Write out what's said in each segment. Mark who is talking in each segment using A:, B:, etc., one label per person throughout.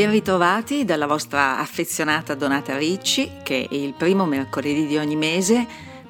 A: Ben ritrovati dalla vostra affezionata Donata Ricci che il primo mercoledì di ogni mese,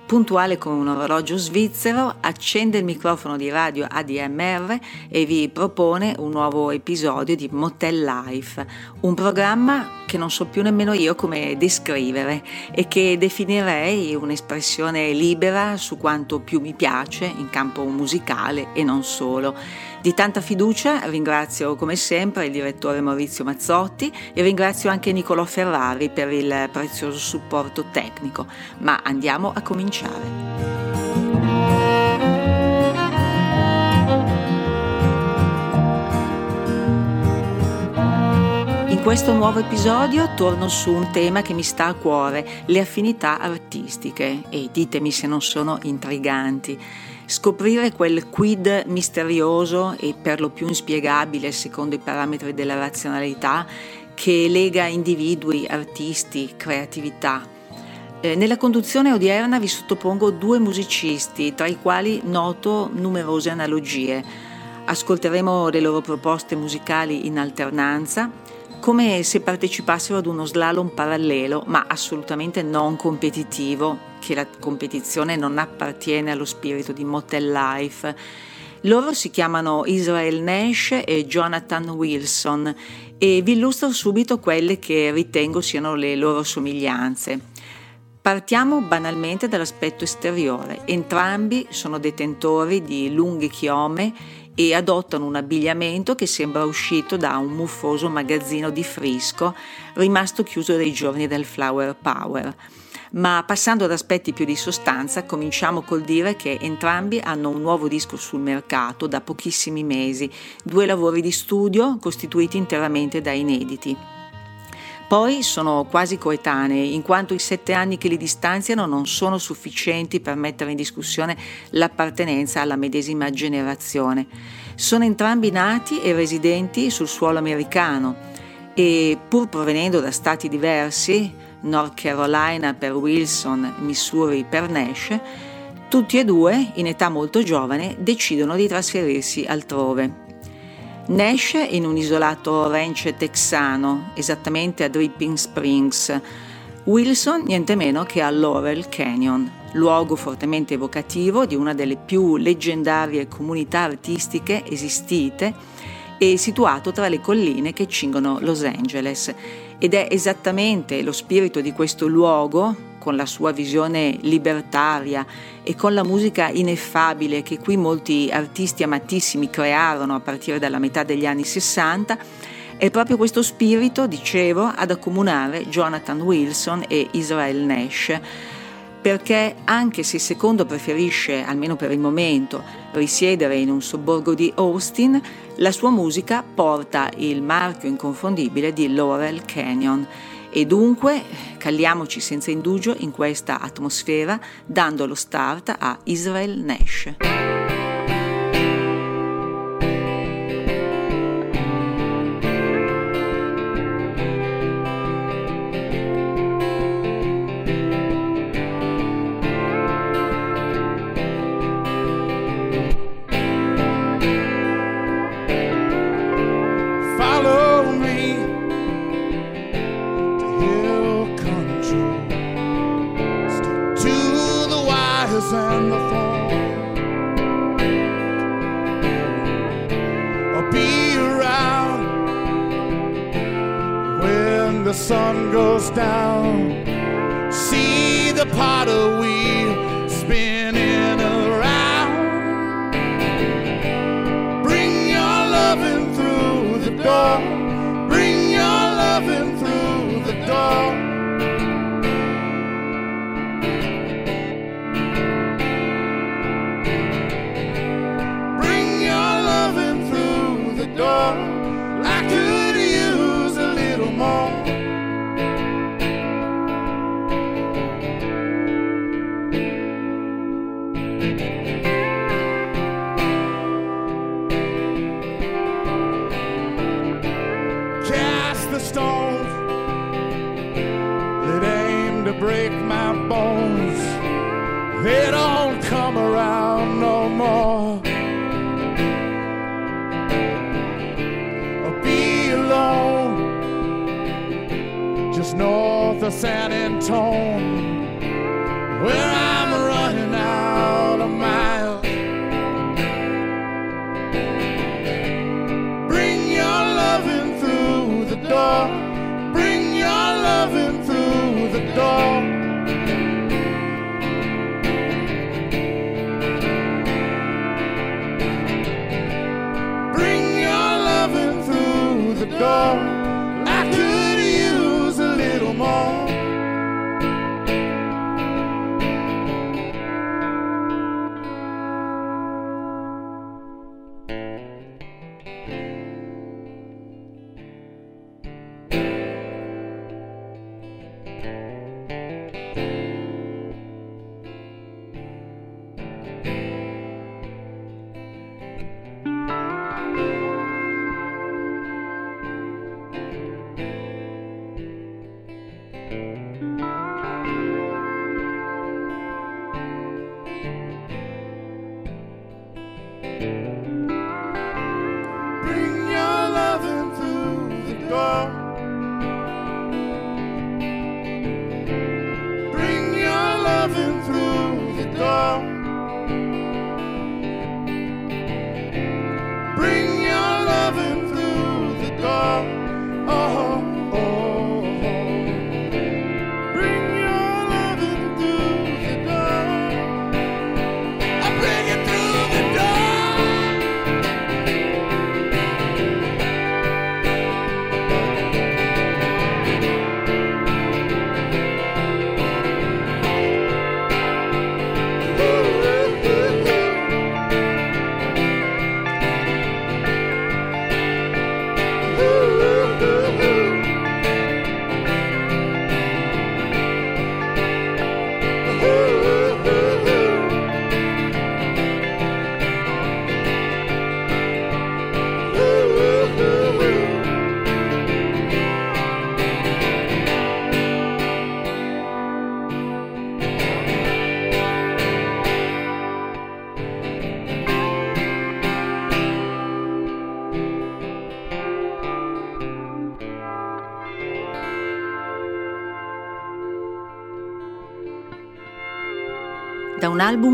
A: puntuale come un orologio svizzero, accende il microfono di radio ADMR e vi propone un nuovo episodio di Motel Life, un programma che non so più nemmeno io come descrivere e che definirei un'espressione libera su quanto più mi piace in campo musicale e non solo. Di tanta fiducia ringrazio come sempre il direttore Maurizio Mazzotti e ringrazio anche Nicolò Ferrari per il prezioso supporto tecnico, ma andiamo a cominciare. In questo nuovo episodio torno su un tema che mi sta a cuore, le affinità artistiche e ditemi se non sono intriganti. Scoprire quel quid misterioso e per lo più inspiegabile secondo i parametri della razionalità che lega individui, artisti, creatività. Eh, nella conduzione odierna vi sottopongo due musicisti, tra i quali noto numerose analogie. Ascolteremo le loro proposte musicali in alternanza come se partecipassero ad uno slalom parallelo, ma assolutamente non competitivo, che la competizione non appartiene allo spirito di Motel Life. Loro si chiamano Israel Nash e Jonathan Wilson e vi illustro subito quelle che ritengo siano le loro somiglianze. Partiamo banalmente dall'aspetto esteriore. Entrambi sono detentori di lunghe chiome e adottano un abbigliamento che sembra uscito da un muffoso magazzino di Frisco rimasto chiuso dai giorni del Flower Power. Ma passando ad aspetti più di sostanza, cominciamo col dire che entrambi hanno un nuovo disco sul mercato da pochissimi mesi, due lavori di studio costituiti interamente da inediti. Poi sono quasi coetanei, in quanto i sette anni che li distanziano non sono sufficienti per mettere in discussione l'appartenenza alla medesima generazione. Sono entrambi nati e residenti sul suolo americano e pur provenendo da stati diversi, North Carolina per Wilson, Missouri per Nash, tutti e due, in età molto giovane, decidono di trasferirsi altrove. Nash in un isolato ranch texano, esattamente a Dripping Springs. Wilson niente meno che a Laurel Canyon, luogo fortemente evocativo di una delle più leggendarie comunità artistiche esistite e situato tra le colline che cingono Los Angeles. Ed è esattamente lo spirito di questo luogo con la sua visione libertaria e con la musica ineffabile che qui molti artisti amatissimi crearono a partire dalla metà degli anni 60, è proprio questo spirito, dicevo, ad accomunare Jonathan Wilson e Israel Nash. Perché anche se secondo preferisce, almeno per il momento, risiedere in un sobborgo di Austin, la sua musica porta il marchio inconfondibile di Laurel Canyon e dunque calliamoci senza indugio in questa atmosfera dando lo start a Israel Nash.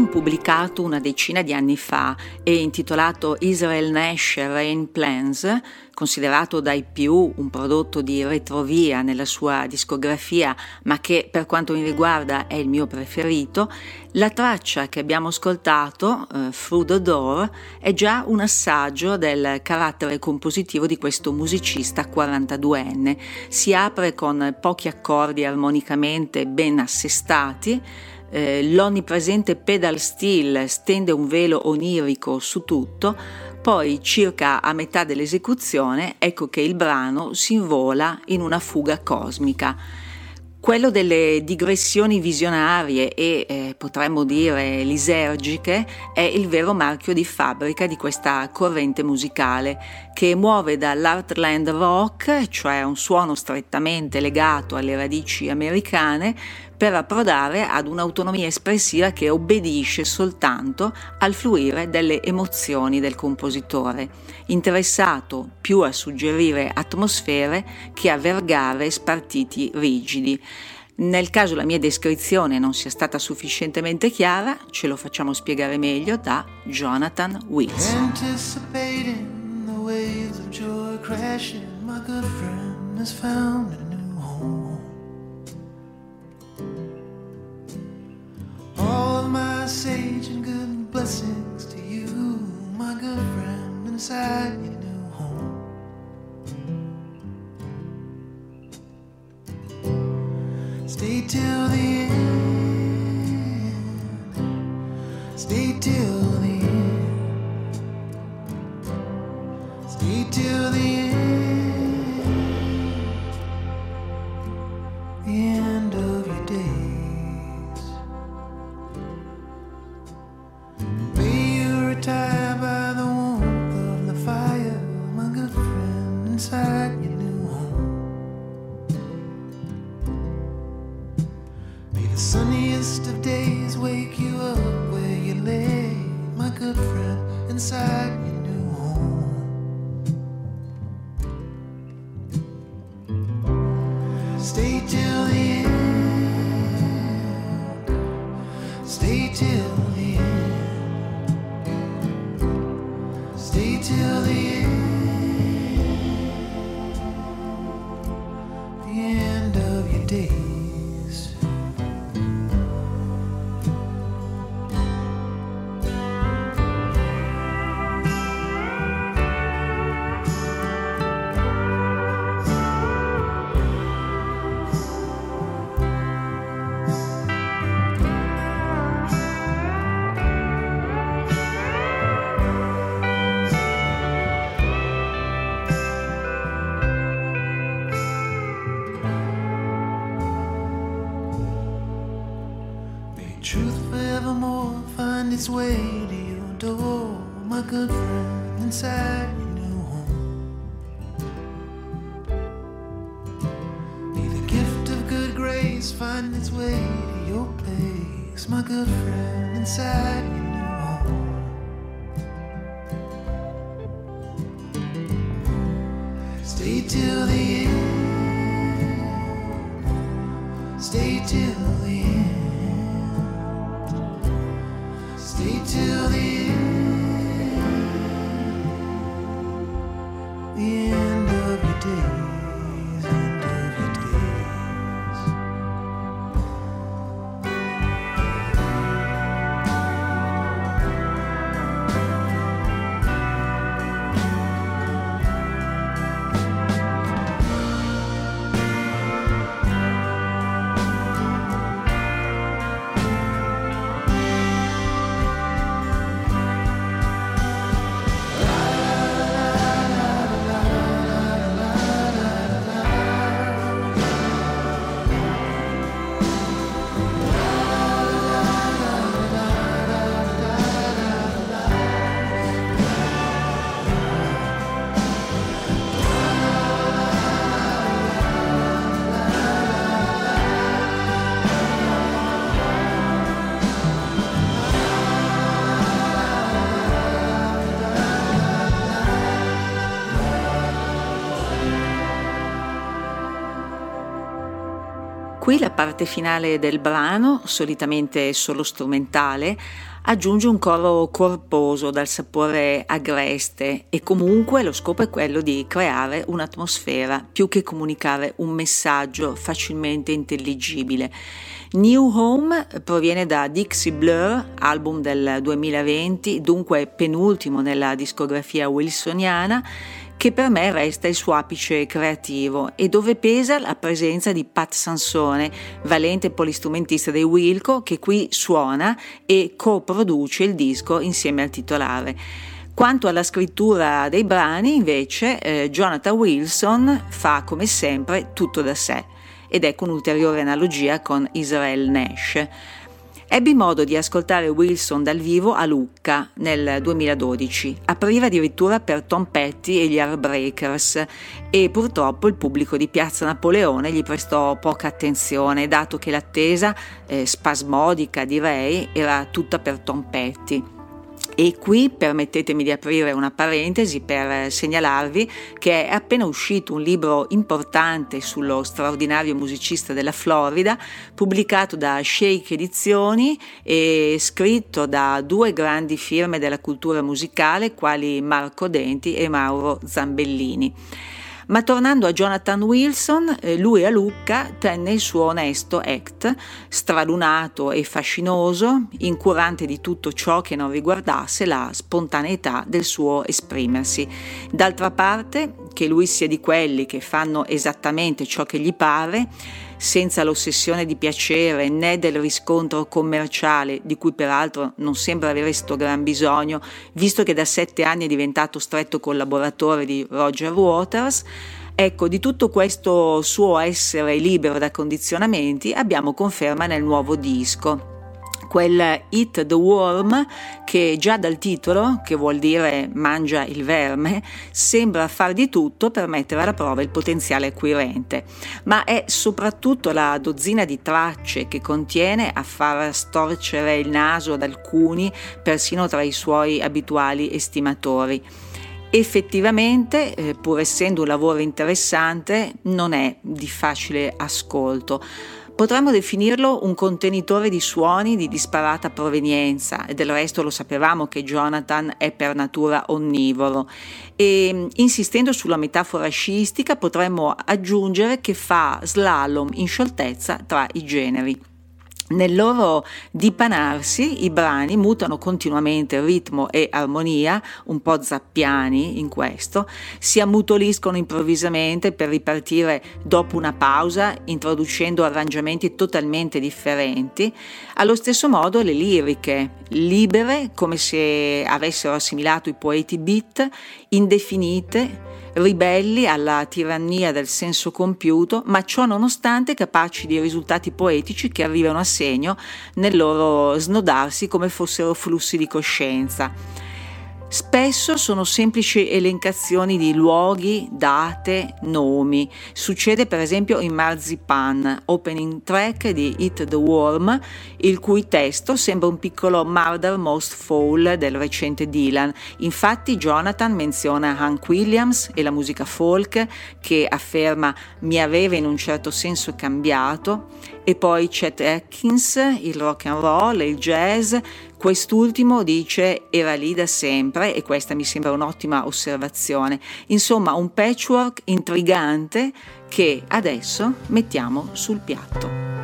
A: Pubblicato una decina di anni fa e intitolato Israel Nash Rain Plans, considerato dai più un prodotto di retrovia nella sua discografia, ma che per quanto mi riguarda è il mio preferito, la traccia che abbiamo ascoltato, eh, Through the Door, è già un assaggio del carattere compositivo di questo musicista 42enne. Si apre con pochi accordi armonicamente ben assestati, eh, l'onnipresente pedal steel stende un velo onirico su tutto, poi circa a metà dell'esecuzione ecco che il brano si invola in una fuga cosmica. Quello delle digressioni visionarie e eh, potremmo dire lisergiche è il vero marchio di fabbrica di questa corrente musicale che muove dall'Artland rock, cioè un suono strettamente legato alle radici americane, per approdare ad un'autonomia espressiva che obbedisce soltanto al fluire delle emozioni del compositore, interessato più a suggerire atmosfere che a vergare spartiti rigidi. Nel caso la mia descrizione non sia stata sufficientemente chiara, ce lo facciamo spiegare meglio da Jonathan Wills.
B: Anticipating the waves of joy crashing, my good friend has found a new home. Sage and good blessings to you, my good friend, inside your new home. Stay till its way to your door, my good friend, inside your new home. May the gift of good grace find its way to your place, my good friend, inside
A: Qui la parte finale del brano, solitamente solo strumentale, aggiunge un coro corposo dal sapore agreste e comunque lo scopo è quello di creare un'atmosfera più che comunicare un messaggio facilmente intelligibile. New Home proviene da Dixie Blur, album del 2020, dunque penultimo nella discografia wilsoniana che per me resta il suo apice creativo e dove pesa la presenza di Pat Sansone, valente polistrumentista dei Wilco, che qui suona e coproduce il disco insieme al titolare. Quanto alla scrittura dei brani, invece, eh, Jonathan Wilson fa come sempre tutto da sé ed ecco un'ulteriore analogia con Israel Nash. Ebbi modo di ascoltare Wilson dal vivo a Lucca nel 2012. Apriva addirittura per Tom Petty e gli Heartbreakers e purtroppo il pubblico di Piazza Napoleone gli prestò poca attenzione, dato che l'attesa, eh, spasmodica direi, era tutta per Tom Petty. E qui permettetemi di aprire una parentesi per segnalarvi che è appena uscito un libro importante sullo straordinario musicista della Florida, pubblicato da Shake Edizioni e scritto da due grandi firme della cultura musicale quali Marco Denti e Mauro Zambellini. Ma tornando a Jonathan Wilson, eh, lui a Lucca tenne il suo onesto act, stralunato e fascinoso, incurante di tutto ciò che non riguardasse la spontaneità del suo esprimersi. D'altra parte, che lui sia di quelli che fanno esattamente ciò che gli pare, senza l'ossessione di piacere né del riscontro commerciale, di cui peraltro non sembra avere sto gran bisogno, visto che da sette anni è diventato stretto collaboratore di Roger Waters, Ecco, di tutto questo suo essere libero da condizionamenti abbiamo conferma nel nuovo disco quel Eat the Worm che già dal titolo, che vuol dire mangia il verme, sembra far di tutto per mettere alla prova il potenziale acquirente, ma è soprattutto la dozzina di tracce che contiene a far storcere il naso ad alcuni, persino tra i suoi abituali estimatori. Effettivamente, eh, pur essendo un lavoro interessante, non è di facile ascolto. Potremmo definirlo un contenitore di suoni di disparata provenienza e del resto lo sapevamo che Jonathan è per natura onnivoro e insistendo sulla metafora sciistica potremmo aggiungere che fa slalom in scioltezza tra i generi. Nel loro dipanarsi i brani mutano continuamente ritmo e armonia, un po' zappiani in questo, si ammutoliscono improvvisamente per ripartire dopo una pausa introducendo arrangiamenti totalmente differenti. Allo stesso modo le liriche, libere come se avessero assimilato i poeti beat, indefinite, ribelli alla tirannia del senso compiuto, ma ciò nonostante capaci di risultati poetici che arrivano a segno nel loro snodarsi come fossero flussi di coscienza. Spesso sono semplici elencazioni di luoghi, date, nomi. Succede per esempio in Marzipan, opening track di Eat the Worm, il cui testo sembra un piccolo Murder Most Foul del recente Dylan. Infatti Jonathan menziona Hank Williams e la musica folk che afferma mi aveva in un certo senso cambiato e poi Chet Atkins, il rock and roll il jazz Quest'ultimo dice era lì da sempre e questa mi sembra un'ottima osservazione. Insomma, un patchwork intrigante che adesso mettiamo sul piatto.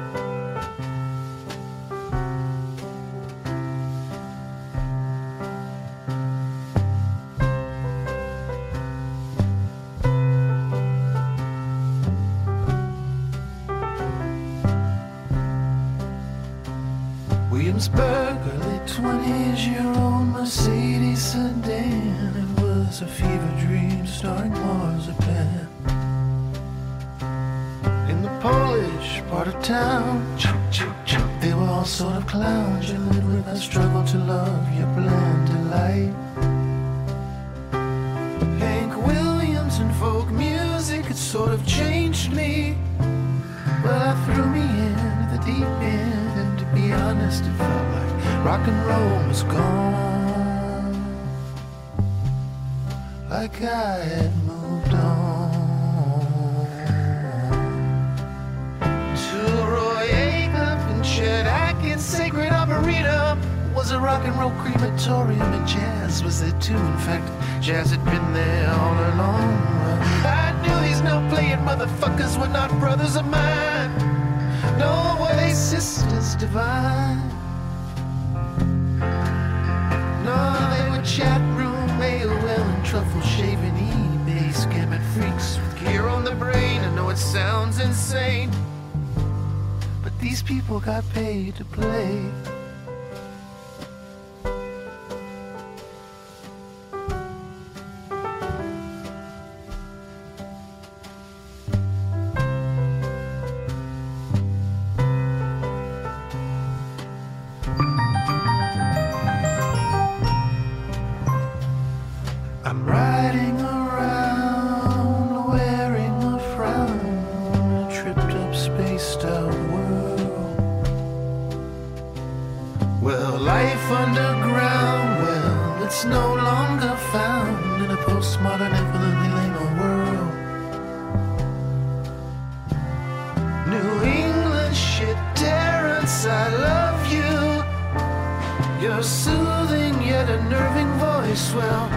B: Well.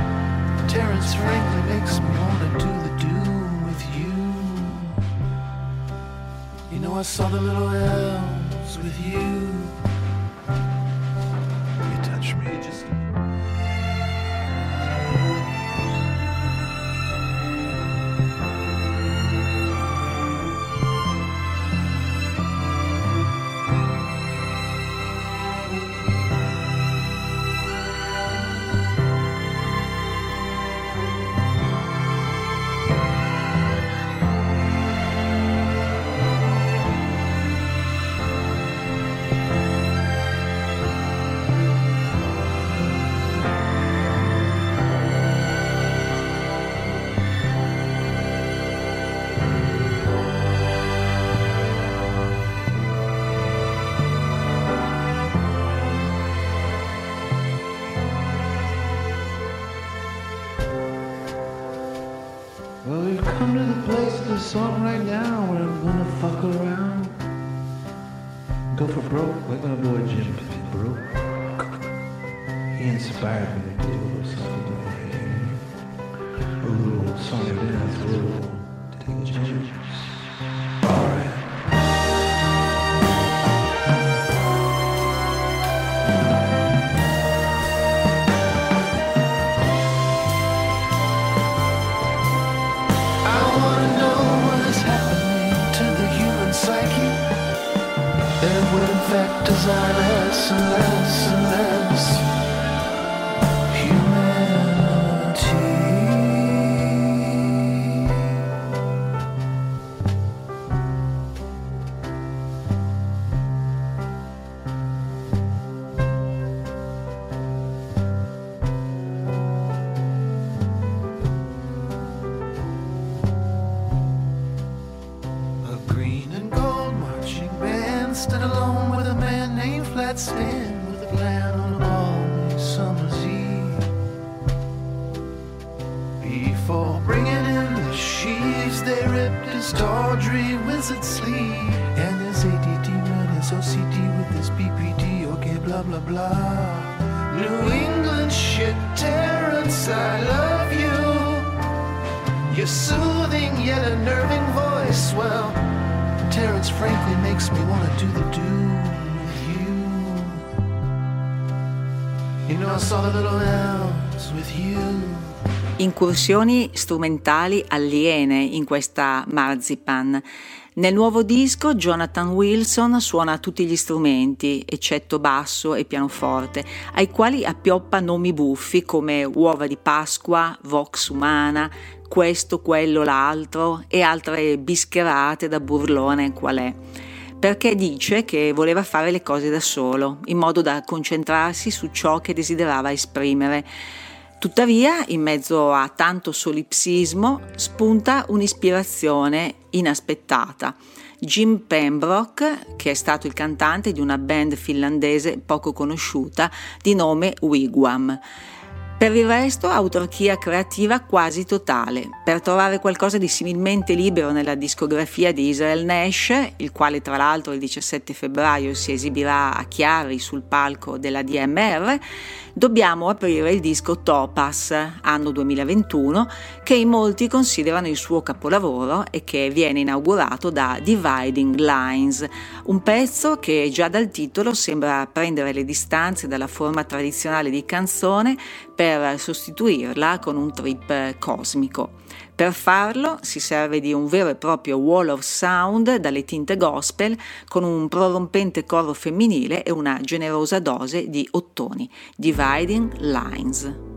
B: Terrence frankly makes me wanna do the do with you. You know I saw the little elves with. You song right now where I'm gonna fuck around. Go for broke like my boy Jim broke. He inspired me to do a little something like him. A little and dance, a little take and less blah. New England shit, Terrence, I love you. Your soothing yet unnerving voice, well, Terrence frankly makes me want to do the do with you. You know, I saw the little elves with you.
A: Incursioni strumentali aliene in questa Marzipan. Nel nuovo disco Jonathan Wilson suona tutti gli strumenti, eccetto basso e pianoforte, ai quali appioppa nomi buffi come uova di Pasqua, vox umana, questo, quello, l'altro e altre bischerate da burlone qual è perché dice che voleva fare le cose da solo, in modo da concentrarsi su ciò che desiderava esprimere. Tuttavia, in mezzo a tanto solipsismo, spunta un'ispirazione inaspettata. Jim Pembroke, che è stato il cantante di una band finlandese poco conosciuta di nome Wigwam. Per il resto, autarchia creativa quasi totale. Per trovare qualcosa di similmente libero nella discografia di Israel Nash, il quale tra l'altro il 17 febbraio si esibirà a Chiari sul palco della DMR, dobbiamo aprire il disco Topaz, anno 2021, che in molti considerano il suo capolavoro e che viene inaugurato da Dividing Lines, un pezzo che già dal titolo sembra prendere le distanze dalla forma tradizionale di canzone per sostituirla con un trip cosmico. Per farlo si serve di un vero e proprio wall of sound dalle tinte gospel con un prorompente coro femminile e una generosa dose di ottoni. Dividing Lines.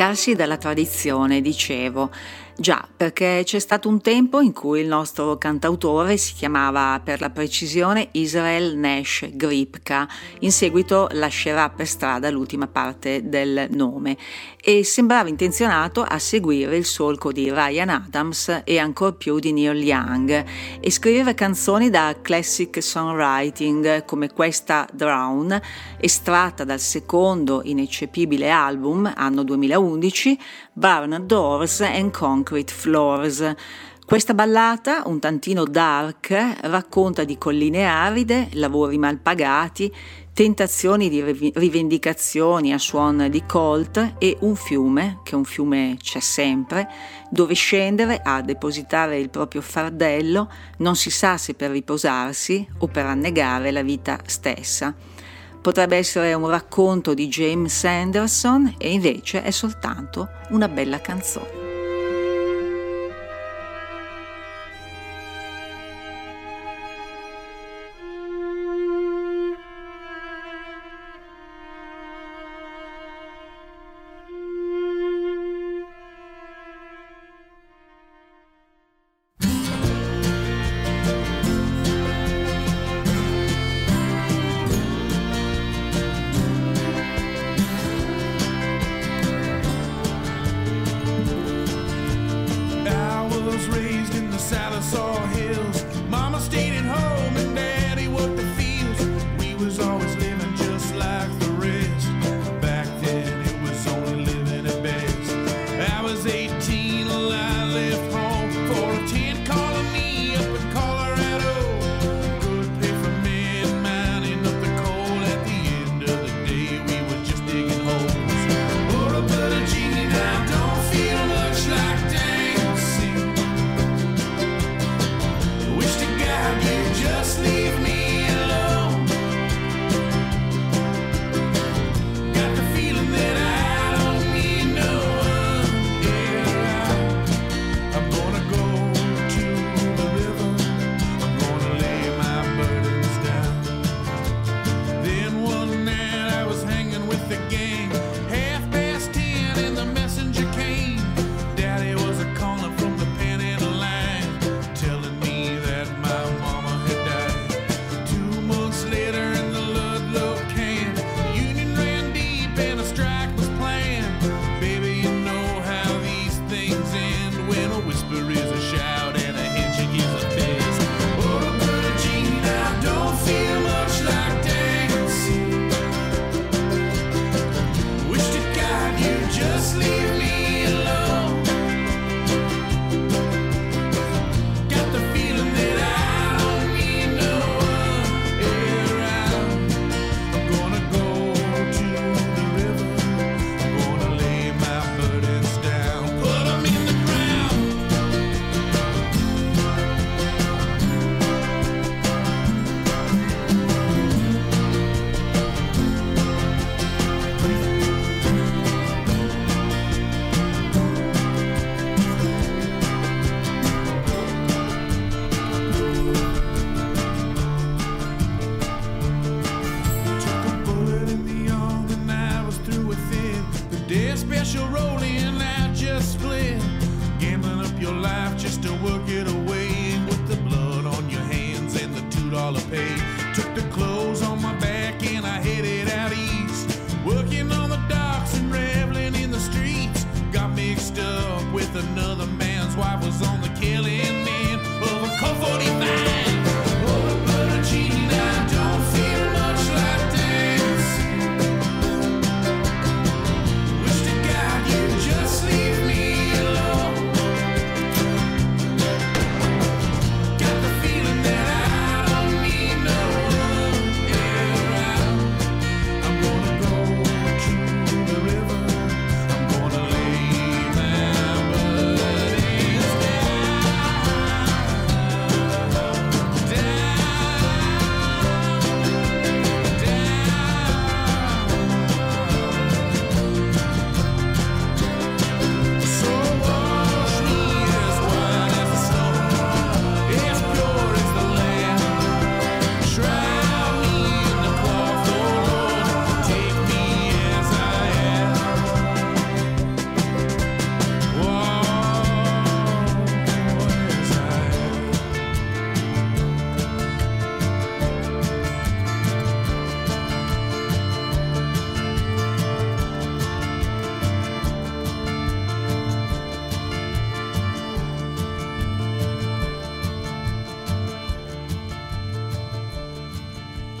C: Staccarsi dalla tradizione, dicevo. Già, perché c'è stato un tempo in cui il nostro cantautore si chiamava per la precisione Israel Nash Gripka, in seguito lascerà per strada l'ultima parte del nome. E sembrava intenzionato a seguire il solco di Ryan Adams e ancor più di Neil Young e scrivere canzoni da classic songwriting come questa Drown, estratta dal secondo ineccepibile album, anno 2011, Barn Doors and Concrete Floors. Questa ballata, un tantino dark, racconta di colline aride, lavori mal pagati, tentazioni di rivendicazioni a suon di colt e un fiume, che un fiume c'è sempre, dove scendere a depositare il proprio fardello, non si sa se per riposarsi o per annegare la vita stessa. Potrebbe essere un racconto di James Anderson e invece è soltanto una bella canzone.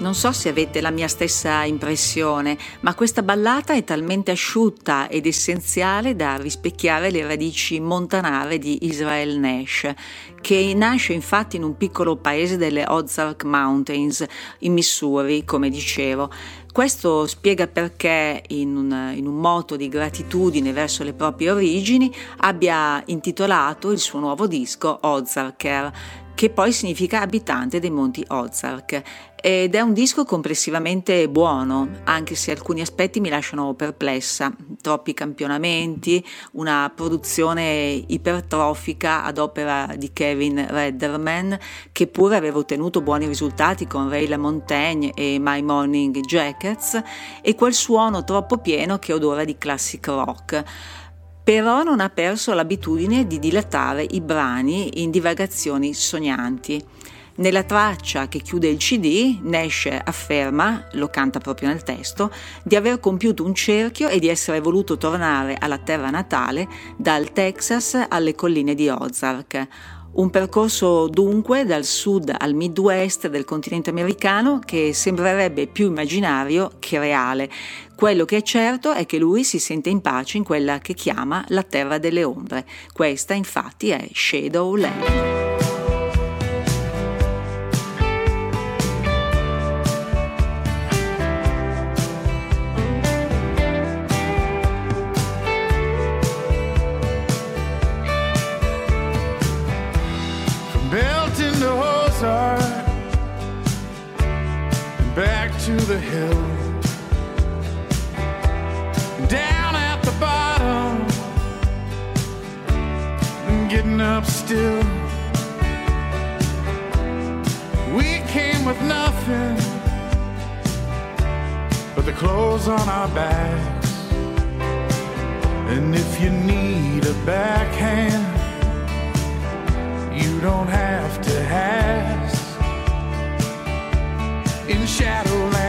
A: Non so se avete la mia stessa impressione, ma questa ballata è talmente asciutta ed essenziale da rispecchiare le radici montanare di Israel Nash, che nasce infatti in un piccolo paese delle Ozark Mountains, in Missouri, come dicevo. Questo spiega perché, in un, in un, moto di gratitudine verso le proprie origini, abbia intitolato il suo nuovo disco Ozarker, che poi significa abitante dei monti Ozark. Ed è un disco complessivamente buono, anche se alcuni aspetti mi lasciano perplessa, troppi campionamenti, una produzione ipertrofica ad opera di Kevin Redderman, che pure aveva ottenuto buoni risultati con Ray LaMontagne e My Morning Jackets, e quel suono troppo pieno che odora di classic rock però non ha perso l'abitudine di dilatare i brani in divagazioni sognanti. Nella traccia che chiude il CD, Nash afferma, lo canta proprio nel testo, di aver compiuto un cerchio e di essere voluto tornare alla terra natale dal Texas alle colline di Ozark. Un percorso dunque dal sud al midwest del continente americano che sembrerebbe più immaginario che reale. Quello che è certo è che lui si sente in pace in quella che chiama la terra delle ombre. Questa infatti è Shadowland.
C: The hill. Down at the bottom, getting up still. We came with nothing but the clothes on our backs. And if you need a backhand, you don't have to ask in Shadowland.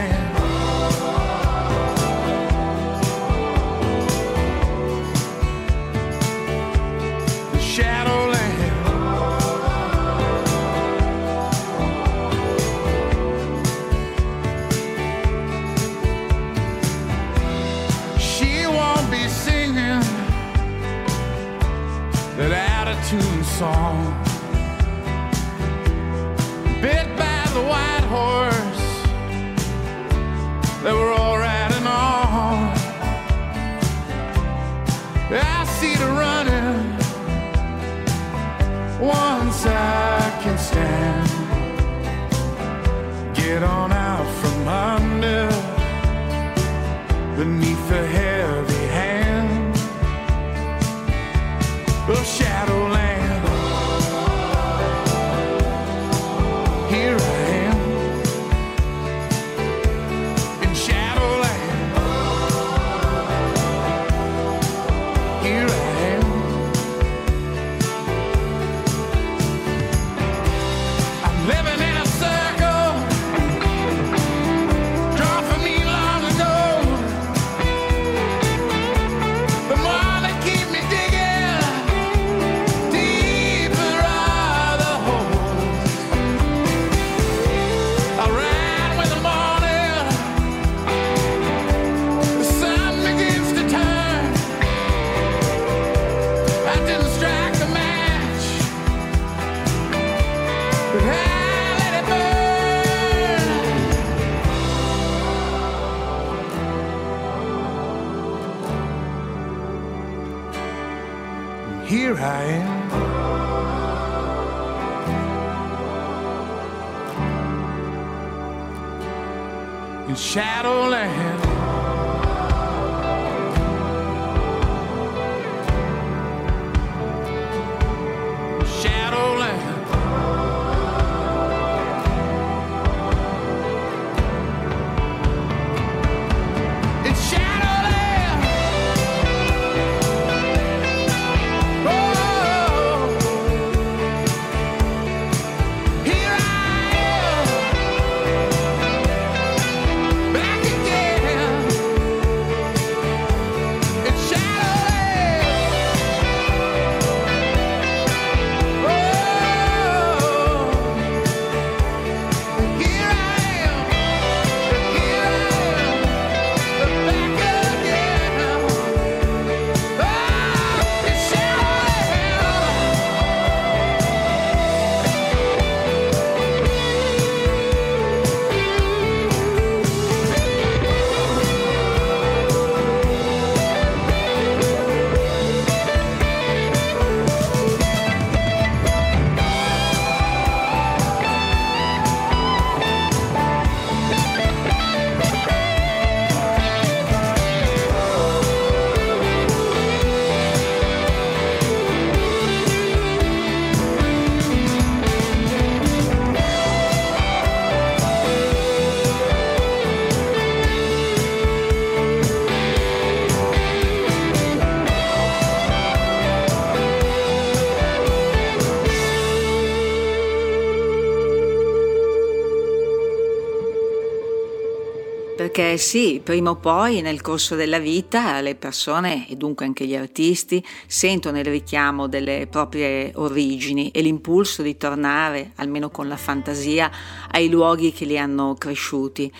A: Perché sì, prima o poi nel corso della vita le persone e dunque anche gli artisti sentono il richiamo delle proprie origini e l'impulso di tornare, almeno con la fantasia, ai luoghi che li hanno cresciuti.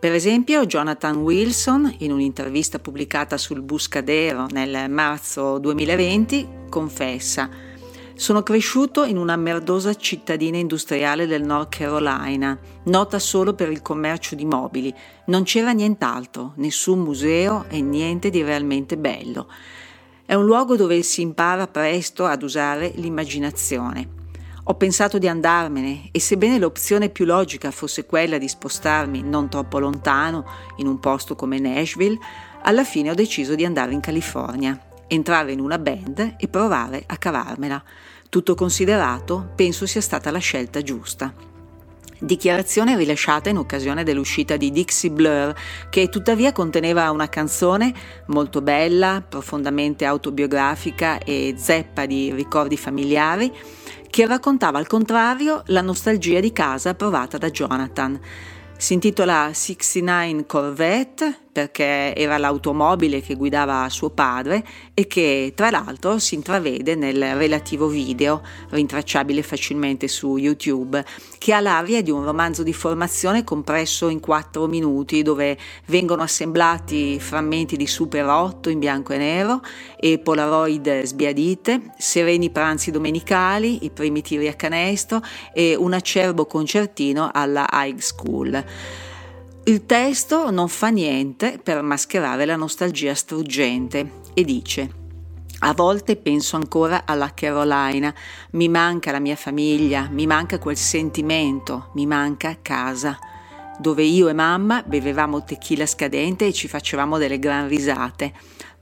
A: Per esempio, Jonathan Wilson, in un'intervista pubblicata sul Buscadero nel marzo 2020, confessa sono cresciuto in una merdosa cittadina industriale del North Carolina, nota solo per il commercio di mobili. Non c'era nient'altro, nessun museo e niente di realmente bello. È un luogo dove si impara presto ad usare l'immaginazione. Ho pensato di andarmene e sebbene l'opzione più logica fosse quella di spostarmi non troppo lontano, in un posto come Nashville, alla fine ho deciso di andare in California entrare in una band e provare a cavarmela. Tutto considerato, penso sia stata la scelta giusta. Dichiarazione rilasciata in occasione dell'uscita di Dixie Blur, che tuttavia conteneva una canzone molto bella, profondamente autobiografica e zeppa di ricordi familiari, che raccontava al contrario la nostalgia di casa provata da Jonathan. Si intitola 69 Corvette perché era l'automobile che guidava suo padre e che tra l'altro si intravede nel relativo video, rintracciabile facilmente su YouTube, che ha l'aria di un romanzo di formazione compresso in quattro minuti dove vengono assemblati frammenti di Super 8 in bianco e nero e Polaroid sbiadite, sereni pranzi domenicali, i primi tiri a canestro e un acerbo concertino alla high school. Il testo non fa niente per mascherare la nostalgia struggente e dice a volte penso ancora alla Carolina, mi manca la mia famiglia, mi manca quel sentimento, mi manca casa, dove io e mamma bevevamo tequila scadente e ci facevamo delle gran risate.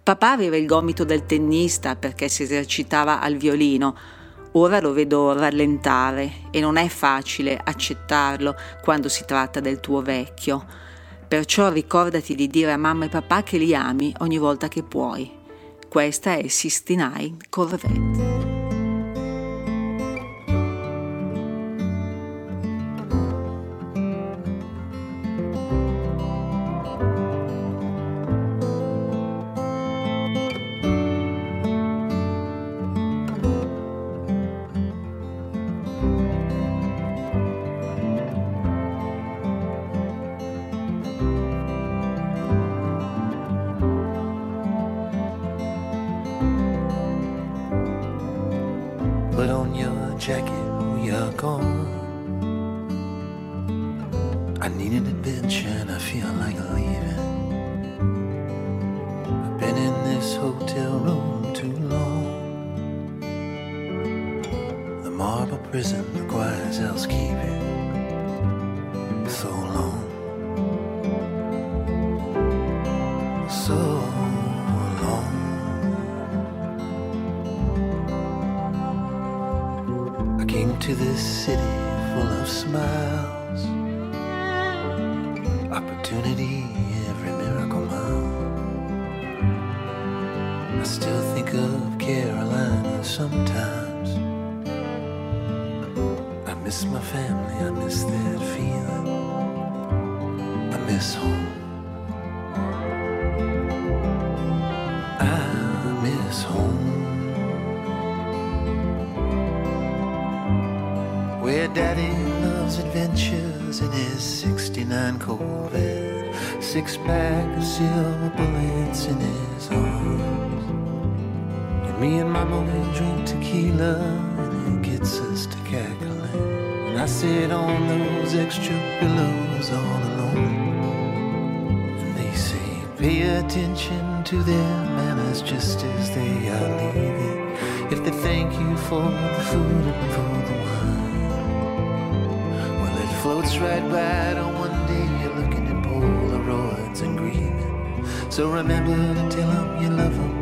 A: Papà aveva il gomito del tennista perché si esercitava al violino, Ora lo vedo rallentare e non è facile accettarlo quando si tratta del tuo vecchio. Perciò ricordati di dire a mamma e papà che li ami ogni volta che puoi. Questa è
B: Opportunity, every miracle mile. I still think of Carolina sometimes. I miss my family, I miss that feeling. I miss home.
A: 69 Corvette.
B: six pack of silver bullets in his arms. And me and Mama we drink tequila and it gets us to cackling. And I sit on those extra pillows all alone. And they say, pay attention to their manners just as they are leaving. If they thank you for the food and for the wine, right by on one day you're looking at Polaroids and grieving. So remember to tell them you love them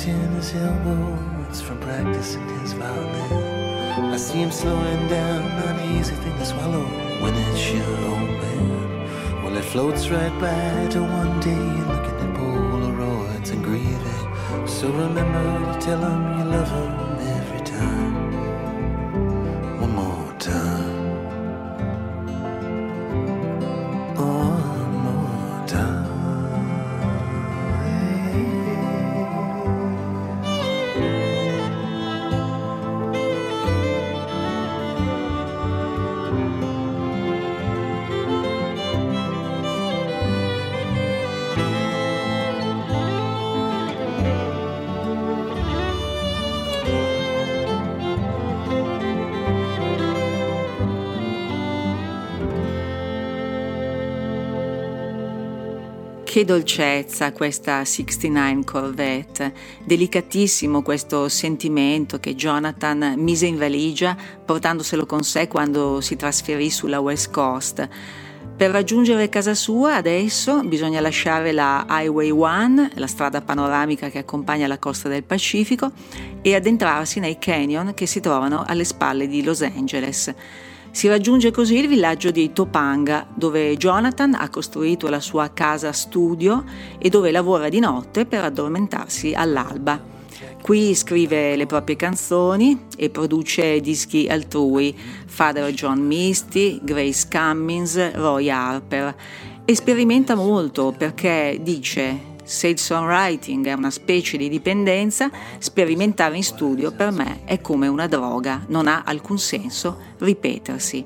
B: Got tennis elbows from practicing his violin. I see him slowing down, not an easy thing to swallow when it's your old man. Well, it floats right by till one day looking at Polaroids and grieving. So remember to tell him you love him
A: Che dolcezza questa 69 Corvette, delicatissimo questo sentimento che Jonathan mise in valigia portandoselo con sé quando si trasferì sulla West Coast. Per raggiungere casa sua adesso bisogna lasciare la Highway 1, la strada panoramica che accompagna la costa del Pacifico, e addentrarsi nei canyon che si trovano alle spalle di Los Angeles. Si raggiunge così il villaggio di Topanga, dove Jonathan ha costruito la sua casa studio e dove lavora di notte per addormentarsi all'alba. Qui scrive le proprie canzoni e produce dischi altrui, Father John Misty, Grace Cummins, Roy Harper. E sperimenta molto perché dice se il songwriting è una specie di dipendenza, sperimentare in studio per me è come una droga, non ha alcun senso ripetersi.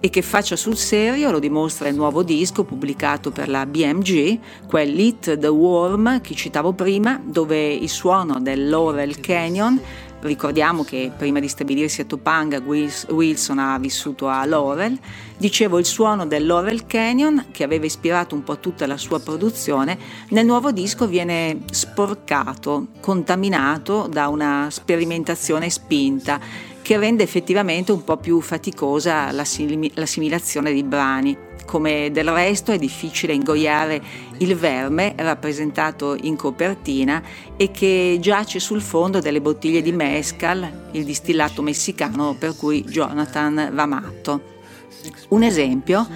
A: E che faccia sul serio lo dimostra il nuovo disco pubblicato per la BMG, quel Lit the Worm che citavo prima, dove il suono del Laurel Canyon Ricordiamo che prima di stabilirsi a Topanga Wilson ha vissuto a Laurel. Dicevo il suono del Laurel Canyon, che aveva ispirato un po' tutta la sua produzione, nel nuovo disco viene sporcato, contaminato da una sperimentazione spinta che rende effettivamente un po' più faticosa l'assimilazione dei brani. Come del resto è difficile ingoiare il verme rappresentato in copertina e che giace sul fondo delle bottiglie di mezcal, il distillato messicano per cui Jonathan va matto. Un esempio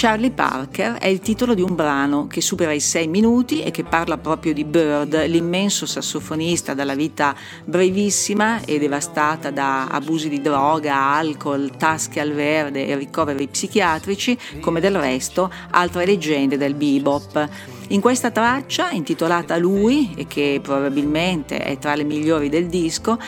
A: Charlie Parker è il titolo di un brano che supera i sei minuti e che parla proprio di Bird, l'immenso sassofonista dalla vita brevissima e devastata da abusi di droga, alcol, tasche al verde e ricoveri psichiatrici, come del resto altre leggende del bebop. In questa traccia, intitolata Lui, e che probabilmente è tra le migliori del disco,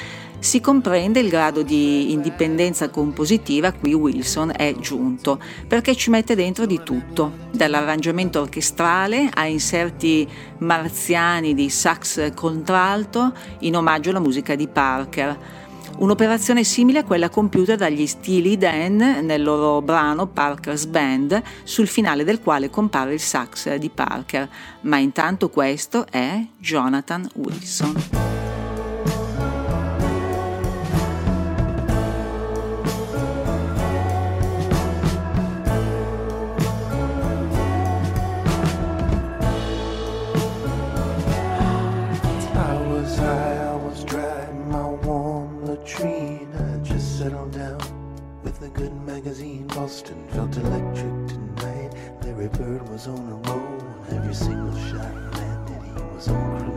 A: si comprende il grado di indipendenza compositiva a cui Wilson è giunto, perché ci mette dentro di tutto, dall'arrangiamento orchestrale a inserti marziani di sax contralto in omaggio alla musica di Parker. Un'operazione simile a quella compiuta dagli Steely Dan nel loro brano Parker's Band, sul finale del quale compare il sax di Parker, ma intanto questo è Jonathan Wilson.
B: Boston felt electric tonight. Larry Bird was on a roll. Every single shot landed, he was on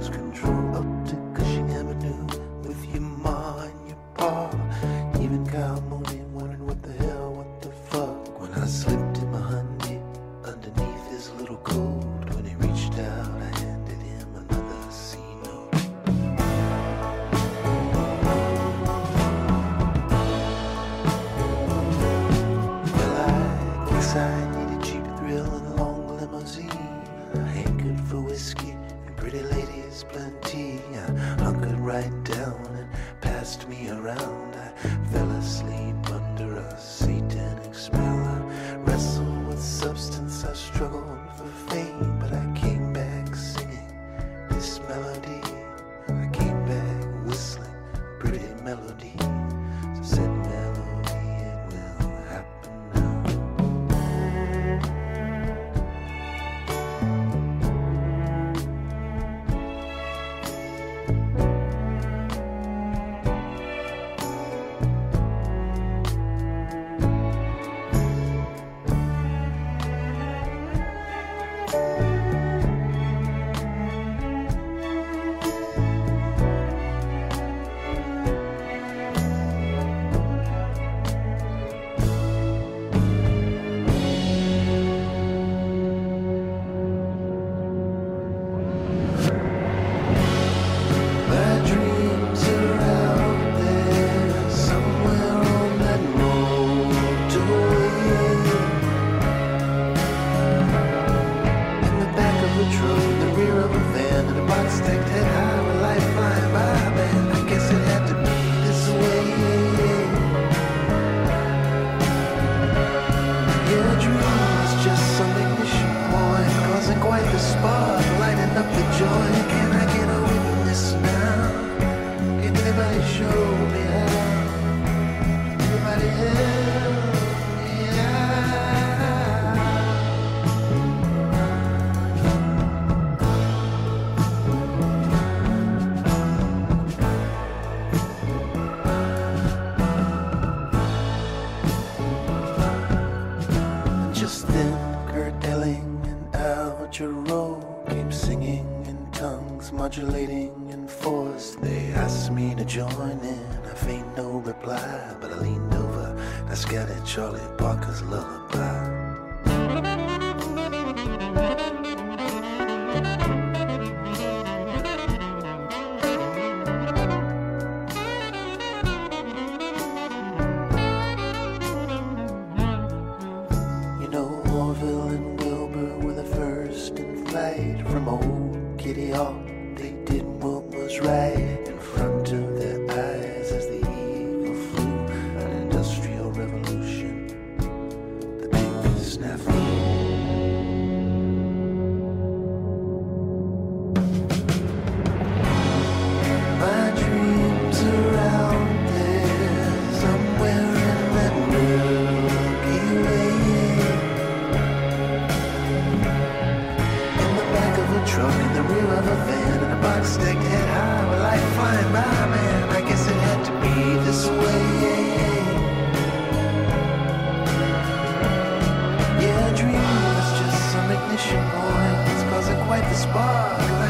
B: Truck in the rear of a van and a box stacked head high. Well, I find my man. I guess it had to be this way. Yeah, a dream was just some ignition point. It's causing quite the spark.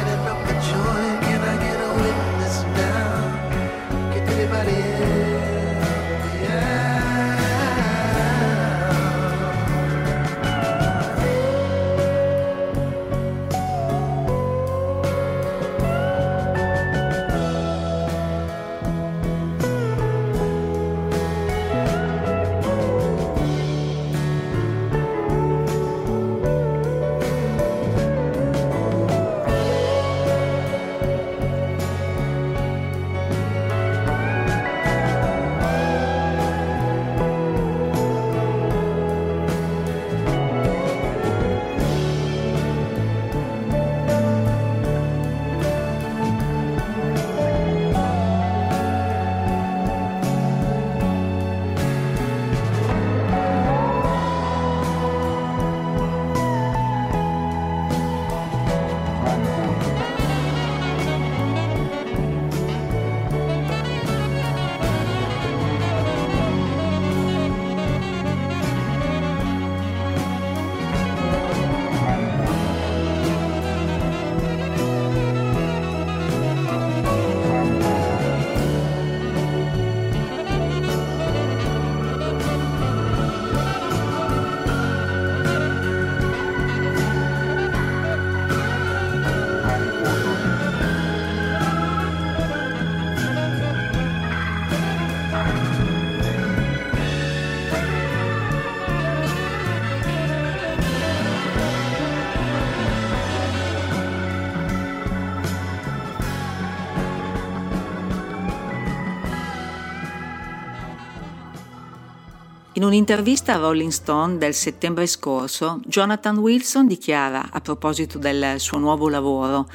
A: In un'intervista a Rolling Stone del settembre scorso, Jonathan Wilson dichiara, a proposito del suo nuovo lavoro,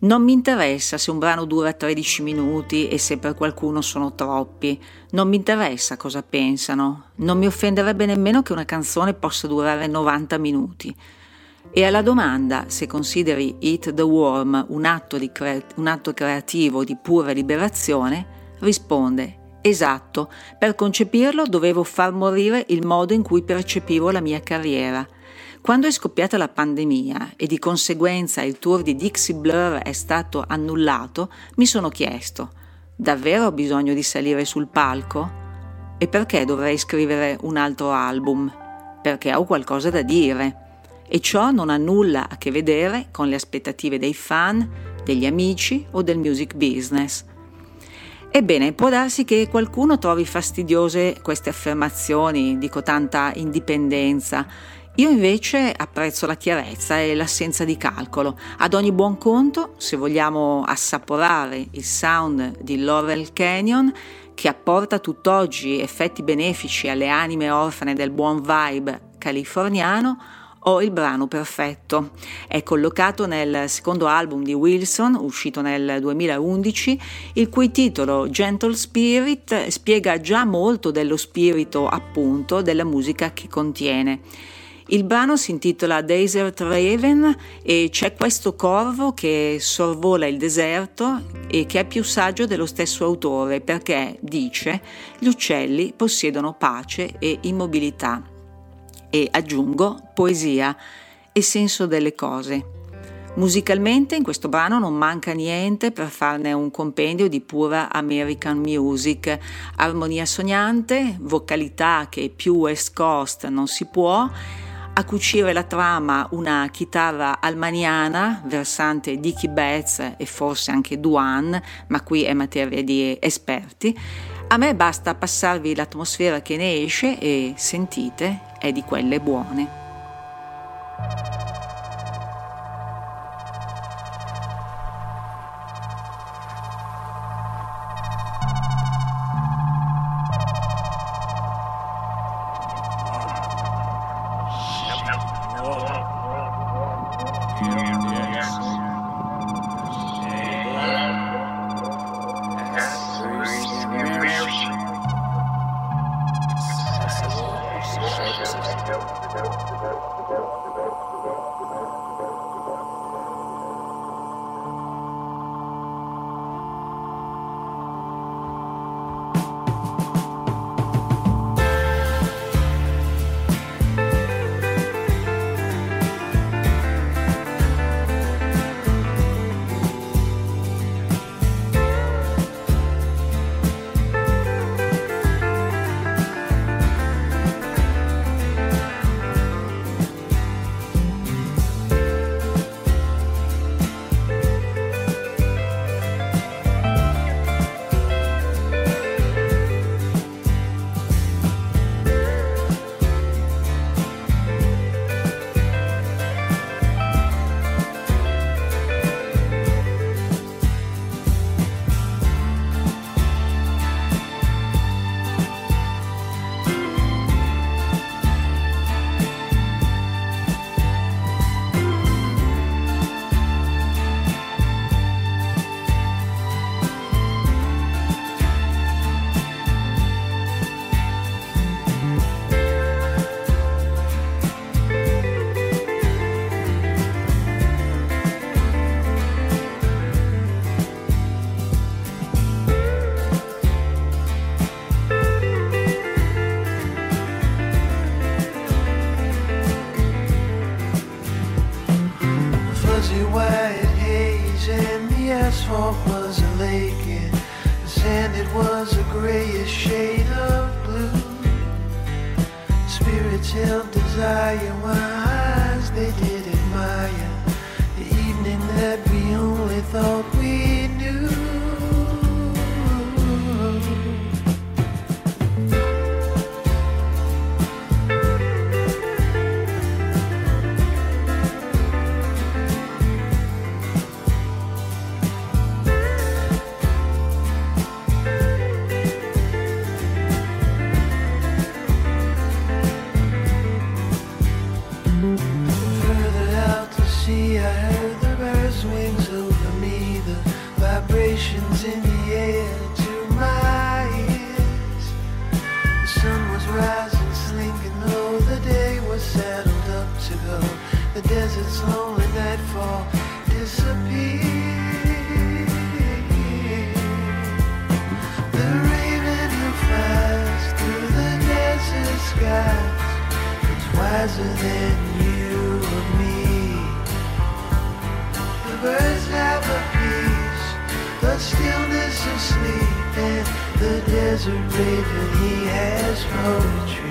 A: non mi interessa se un brano dura 13 minuti e se per qualcuno sono troppi, non mi interessa cosa pensano, non mi offenderebbe nemmeno che una canzone possa durare 90 minuti. E alla domanda se consideri Eat the Worm un atto, crea- un atto creativo di pura liberazione, risponde Esatto, per concepirlo dovevo far morire il modo in cui percepivo la mia carriera – quando è scoppiata la pandemia e di conseguenza il tour di Dixie Blur è stato annullato, mi sono chiesto, davvero ho bisogno di salire sul palco? E perché dovrei scrivere un altro album? Perché ho qualcosa da dire. E ciò non ha nulla a che vedere con le aspettative dei fan, degli amici o del music business. Ebbene, può darsi che qualcuno trovi fastidiose queste affermazioni, dico tanta indipendenza, io invece apprezzo la chiarezza e l'assenza di calcolo. Ad ogni buon conto, se vogliamo assaporare il sound di Laurel Canyon, che apporta tutt'oggi effetti benefici alle anime orfane del buon vibe californiano, ho il brano perfetto. È collocato nel secondo album di Wilson, uscito nel 2011, il cui titolo Gentle Spirit spiega già molto dello spirito appunto della musica che contiene. Il brano si intitola Desert Raven e c'è questo corvo che sorvola il deserto e che è più saggio dello stesso autore perché dice gli uccelli possiedono pace e immobilità e aggiungo poesia e senso delle cose. Musicalmente in questo brano non manca niente per farne un compendio di pura American music, armonia sognante, vocalità che più West Coast non si può a cucire la trama una chitarra almaniana, versante Dicky Betts e forse anche Duan, ma qui è materia di esperti. A me basta passarvi l'atmosfera che ne esce e sentite, è di quelle buone.
B: This lonely nightfall disappear. The raven who flies through the desert skies is wiser than you or me. The birds have a peace, the stillness of sleep, and the desert raven he has poetry.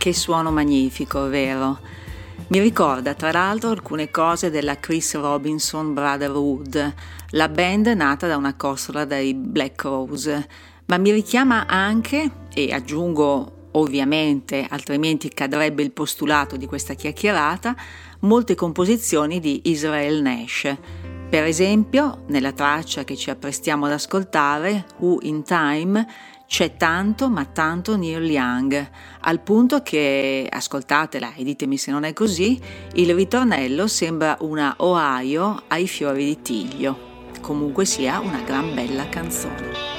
A: Che suono magnifico, vero? Mi ricorda tra l'altro alcune cose della Chris Robinson Brotherhood, la band nata da una costola dei Black Rose, ma mi richiama anche, e aggiungo ovviamente, altrimenti cadrebbe il postulato di questa chiacchierata, molte composizioni di Israel Nash. Per esempio, nella traccia che ci apprestiamo ad ascoltare, Who in Time, c'è tanto ma tanto Neil Young, al punto che, ascoltatela e ditemi se non è così, il ritornello sembra una Ohio ai fiori di tiglio. Comunque sia una gran bella canzone.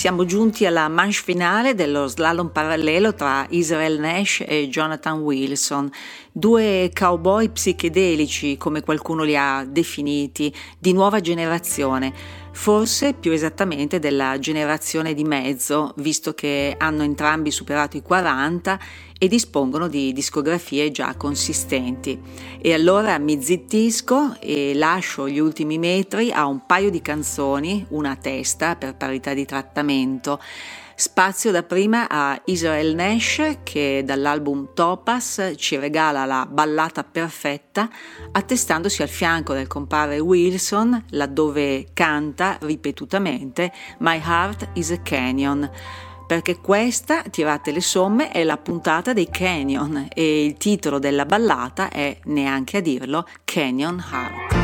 C: Siamo giunti alla manche finale dello slalom parallelo tra Israel Nash e Jonathan Wilson, due cowboy psichedelici, come qualcuno li ha definiti, di nuova generazione, forse più esattamente della generazione di mezzo, visto che hanno entrambi superato i 40 e dispongono di discografie già consistenti. E allora mi zittisco e lascio gli ultimi metri a un paio di canzoni, una a testa per parità di trattamento. Spazio da prima a Israel Nash che dall'album Topaz ci regala la ballata perfetta attestandosi al fianco del compare Wilson laddove canta ripetutamente My Heart is a Canyon perché questa, tirate le somme, è la puntata dei Canyon e il titolo della ballata è, neanche a dirlo, Canyon Heart.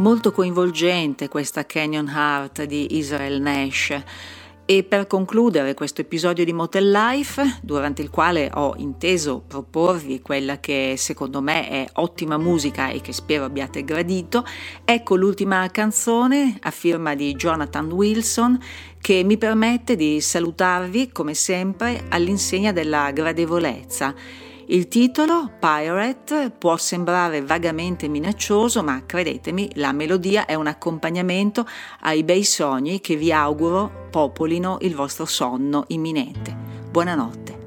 C: Molto coinvolgente questa Canyon Heart di Israel Nash.
A: E per concludere questo episodio di Motel Life, durante il quale ho inteso proporvi quella che secondo me è ottima musica e che spero abbiate gradito, ecco l'ultima canzone a firma di Jonathan Wilson che mi permette di salutarvi come sempre all'insegna della gradevolezza il titolo, Pirate, può sembrare vagamente minaccioso, ma credetemi, la melodia è un accompagnamento ai bei sogni che vi auguro popolino il vostro sonno imminente. Buonanotte.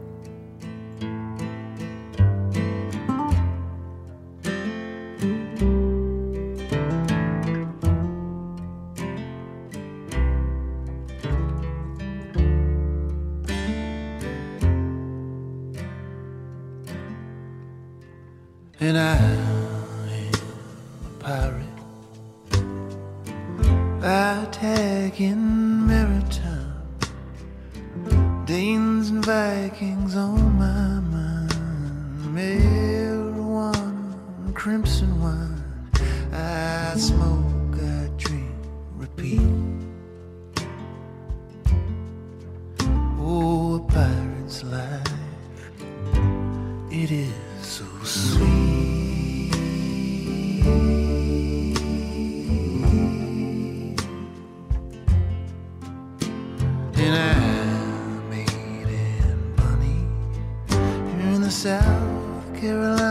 B: South Carolina